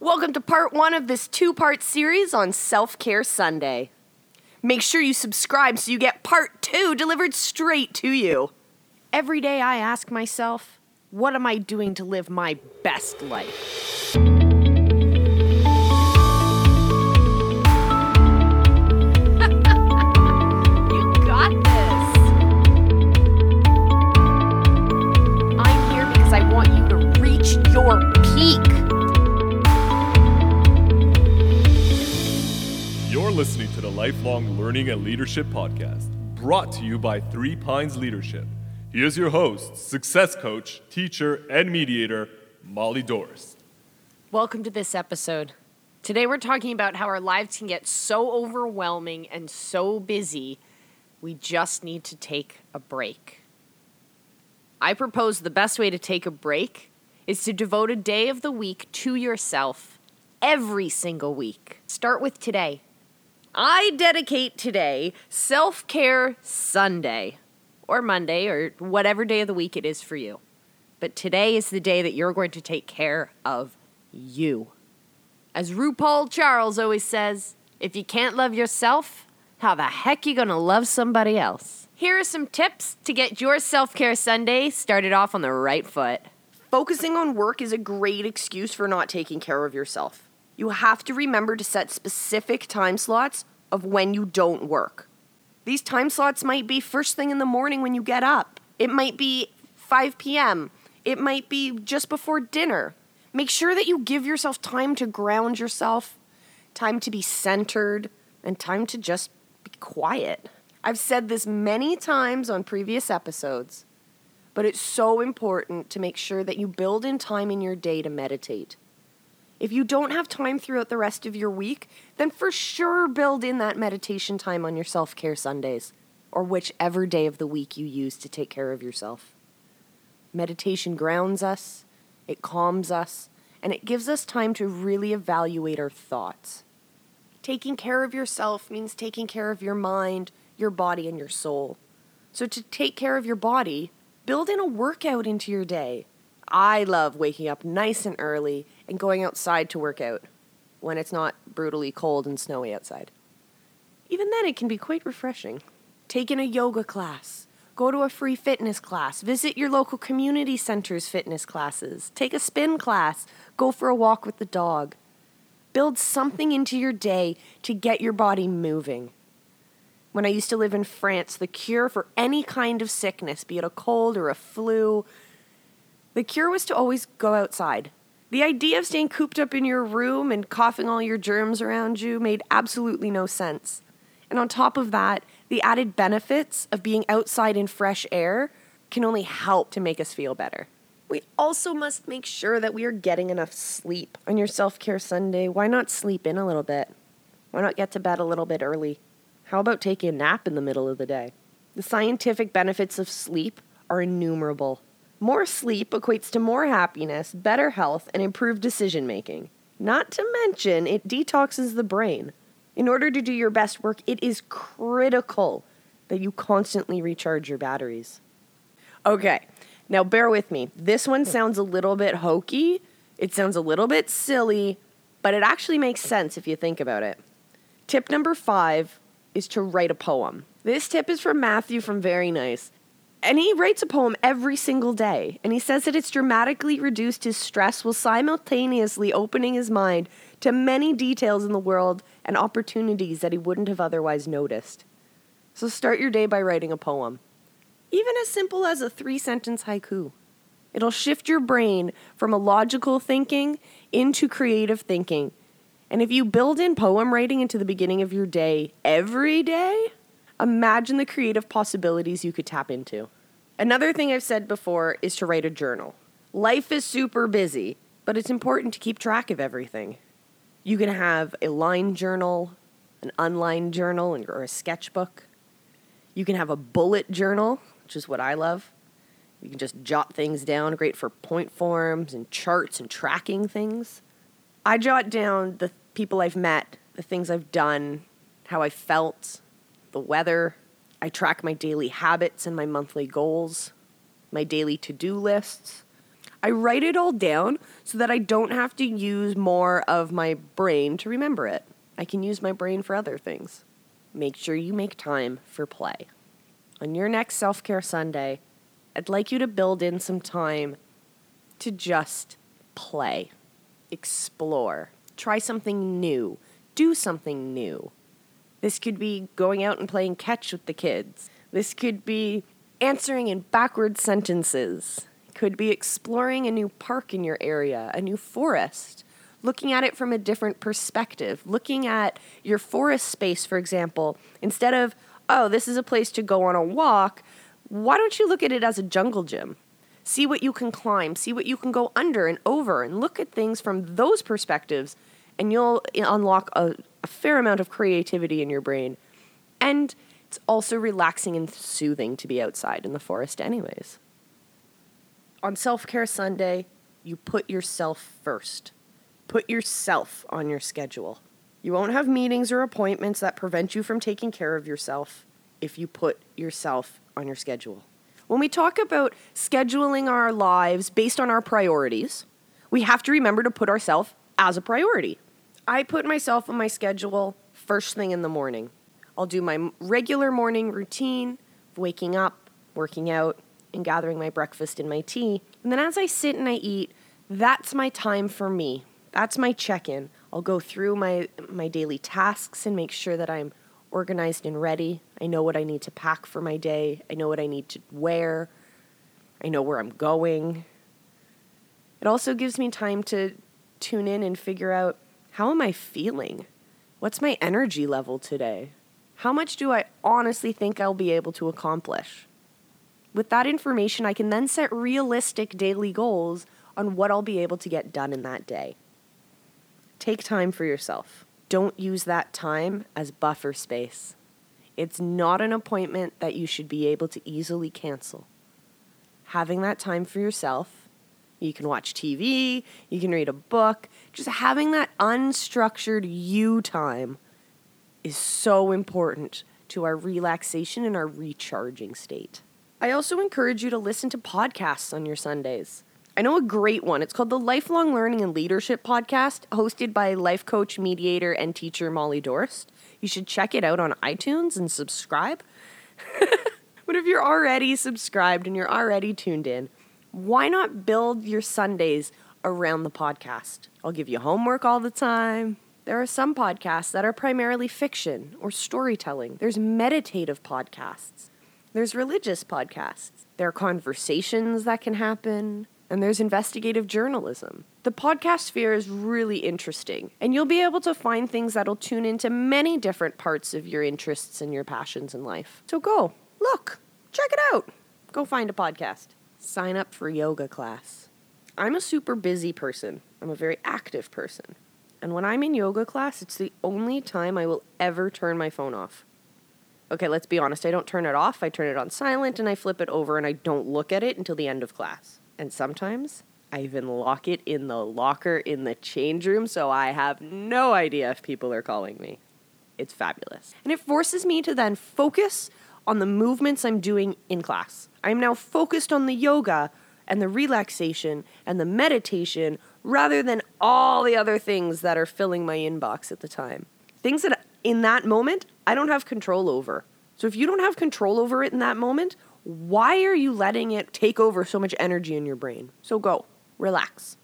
Welcome to part one of this two part series on Self Care Sunday. Make sure you subscribe so you get part two delivered straight to you. Every day I ask myself, what am I doing to live my best life? Learning and Leadership Podcast, brought to you by Three Pines Leadership. Here's your host, success coach, teacher, and mediator, Molly Doris. Welcome to this episode. Today we're talking about how our lives can get so overwhelming and so busy, we just need to take a break. I propose the best way to take a break is to devote a day of the week to yourself every single week. Start with today. I dedicate today Self Care Sunday or Monday or whatever day of the week it is for you. But today is the day that you're going to take care of you. As RuPaul Charles always says, if you can't love yourself, how the heck you gonna love somebody else? Here are some tips to get your self care Sunday started off on the right foot. Focusing on work is a great excuse for not taking care of yourself. You have to remember to set specific time slots of when you don't work. These time slots might be first thing in the morning when you get up. It might be 5 p.m. It might be just before dinner. Make sure that you give yourself time to ground yourself, time to be centered, and time to just be quiet. I've said this many times on previous episodes, but it's so important to make sure that you build in time in your day to meditate. If you don't have time throughout the rest of your week, then for sure build in that meditation time on your self care Sundays or whichever day of the week you use to take care of yourself. Meditation grounds us, it calms us, and it gives us time to really evaluate our thoughts. Taking care of yourself means taking care of your mind, your body, and your soul. So, to take care of your body, build in a workout into your day. I love waking up nice and early and going outside to work out when it's not brutally cold and snowy outside. Even then, it can be quite refreshing. Take in a yoga class, go to a free fitness class, visit your local community center's fitness classes, take a spin class, go for a walk with the dog. Build something into your day to get your body moving. When I used to live in France, the cure for any kind of sickness, be it a cold or a flu, the cure was to always go outside. The idea of staying cooped up in your room and coughing all your germs around you made absolutely no sense. And on top of that, the added benefits of being outside in fresh air can only help to make us feel better. We also must make sure that we are getting enough sleep. On your self care Sunday, why not sleep in a little bit? Why not get to bed a little bit early? How about taking a nap in the middle of the day? The scientific benefits of sleep are innumerable. More sleep equates to more happiness, better health, and improved decision making. Not to mention, it detoxes the brain. In order to do your best work, it is critical that you constantly recharge your batteries. Okay, now bear with me. This one sounds a little bit hokey, it sounds a little bit silly, but it actually makes sense if you think about it. Tip number five is to write a poem. This tip is from Matthew from Very Nice. And he writes a poem every single day. And he says that it's dramatically reduced his stress while simultaneously opening his mind to many details in the world and opportunities that he wouldn't have otherwise noticed. So start your day by writing a poem, even as simple as a three sentence haiku. It'll shift your brain from a logical thinking into creative thinking. And if you build in poem writing into the beginning of your day every day, imagine the creative possibilities you could tap into. Another thing I've said before is to write a journal. Life is super busy, but it's important to keep track of everything. You can have a line journal, an unlined journal, or a sketchbook. You can have a bullet journal, which is what I love. You can just jot things down, great for point forms and charts and tracking things. I jot down the people I've met, the things I've done, how I felt, the weather. I track my daily habits and my monthly goals, my daily to do lists. I write it all down so that I don't have to use more of my brain to remember it. I can use my brain for other things. Make sure you make time for play. On your next self care Sunday, I'd like you to build in some time to just play, explore, try something new, do something new. This could be going out and playing catch with the kids. This could be answering in backward sentences. Could be exploring a new park in your area, a new forest, looking at it from a different perspective, looking at your forest space, for example, instead of, oh, this is a place to go on a walk, why don't you look at it as a jungle gym? See what you can climb, see what you can go under and over, and look at things from those perspectives, and you'll unlock a, a fair amount of creativity in your brain. And it's also relaxing and soothing to be outside in the forest, anyways. On Self Care Sunday, you put yourself first. Put yourself on your schedule. You won't have meetings or appointments that prevent you from taking care of yourself if you put yourself on your schedule. When we talk about scheduling our lives based on our priorities, we have to remember to put ourselves as a priority. I put myself on my schedule first thing in the morning. I'll do my regular morning routine of waking up, working out, and gathering my breakfast and my tea. And then as I sit and I eat, that's my time for me. That's my check-in. I'll go through my my daily tasks and make sure that I'm organized and ready. I know what I need to pack for my day. I know what I need to wear. I know where I'm going. It also gives me time to tune in and figure out how am I feeling? What's my energy level today? How much do I honestly think I'll be able to accomplish? With that information, I can then set realistic daily goals on what I'll be able to get done in that day. Take time for yourself. Don't use that time as buffer space. It's not an appointment that you should be able to easily cancel. Having that time for yourself you can watch TV, you can read a book. Just having that unstructured you time is so important to our relaxation and our recharging state. I also encourage you to listen to podcasts on your Sundays. I know a great one. It's called the Lifelong Learning and Leadership Podcast, hosted by life coach, mediator, and teacher Molly Dorst. You should check it out on iTunes and subscribe. but if you're already subscribed and you're already tuned in, why not build your Sundays around the podcast? I'll give you homework all the time. There are some podcasts that are primarily fiction or storytelling. There's meditative podcasts. There's religious podcasts. There are conversations that can happen. And there's investigative journalism. The podcast sphere is really interesting, and you'll be able to find things that'll tune into many different parts of your interests and your passions in life. So go, look, check it out. Go find a podcast sign up for yoga class. I'm a super busy person. I'm a very active person. And when I'm in yoga class, it's the only time I will ever turn my phone off. Okay, let's be honest. I don't turn it off. I turn it on silent and I flip it over and I don't look at it until the end of class. And sometimes I even lock it in the locker in the change room so I have no idea if people are calling me. It's fabulous. And it forces me to then focus on the movements I'm doing in class. I'm now focused on the yoga and the relaxation and the meditation rather than all the other things that are filling my inbox at the time. Things that in that moment I don't have control over. So if you don't have control over it in that moment, why are you letting it take over so much energy in your brain? So go, relax,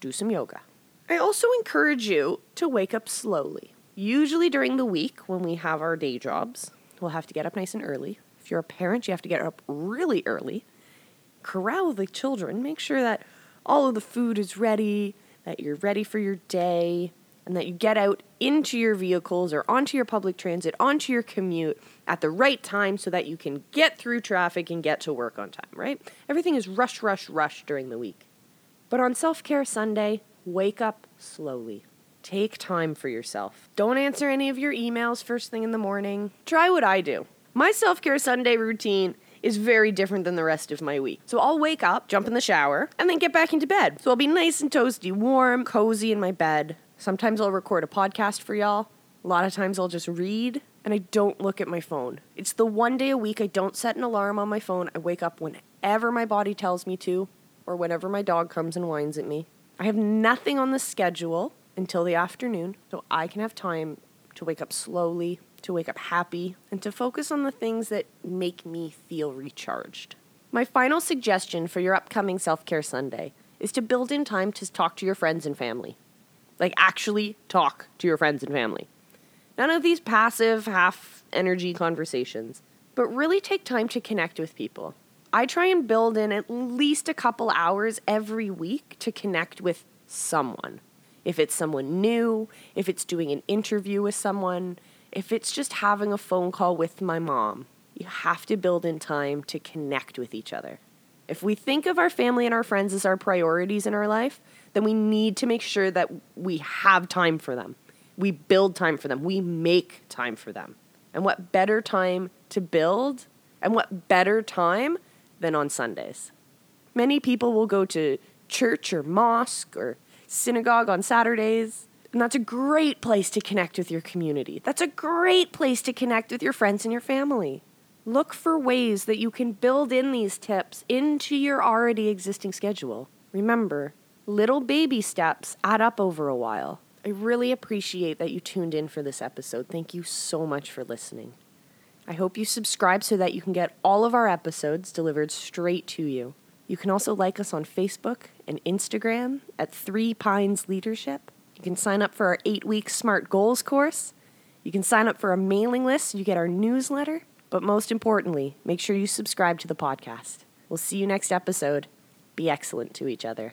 do some yoga. I also encourage you to wake up slowly. Usually during the week when we have our day jobs, will have to get up nice and early. If you're a parent, you have to get up really early. Corral the children. Make sure that all of the food is ready, that you're ready for your day, and that you get out into your vehicles or onto your public transit, onto your commute at the right time so that you can get through traffic and get to work on time, right? Everything is rush, rush, rush during the week. But on Self Care Sunday, wake up slowly. Take time for yourself. Don't answer any of your emails first thing in the morning. Try what I do. My self care Sunday routine is very different than the rest of my week. So I'll wake up, jump in the shower, and then get back into bed. So I'll be nice and toasty, warm, cozy in my bed. Sometimes I'll record a podcast for y'all. A lot of times I'll just read and I don't look at my phone. It's the one day a week I don't set an alarm on my phone. I wake up whenever my body tells me to or whenever my dog comes and whines at me. I have nothing on the schedule until the afternoon, so I can have time to wake up slowly, to wake up happy, and to focus on the things that make me feel recharged. My final suggestion for your upcoming self care Sunday is to build in time to talk to your friends and family. Like, actually talk to your friends and family. None of these passive, half energy conversations, but really take time to connect with people. I try and build in at least a couple hours every week to connect with someone. If it's someone new, if it's doing an interview with someone, if it's just having a phone call with my mom, you have to build in time to connect with each other. If we think of our family and our friends as our priorities in our life, then we need to make sure that we have time for them. We build time for them. We make time for them. And what better time to build and what better time than on Sundays? Many people will go to church or mosque or synagogue on Saturdays. And that's a great place to connect with your community. That's a great place to connect with your friends and your family. Look for ways that you can build in these tips into your already existing schedule. Remember, little baby steps add up over a while. I really appreciate that you tuned in for this episode. Thank you so much for listening. I hope you subscribe so that you can get all of our episodes delivered straight to you. You can also like us on Facebook and Instagram at Three Pines Leadership. You can sign up for our eight week Smart Goals course. You can sign up for a mailing list you get our newsletter. But most importantly, make sure you subscribe to the podcast. We'll see you next episode. Be excellent to each other.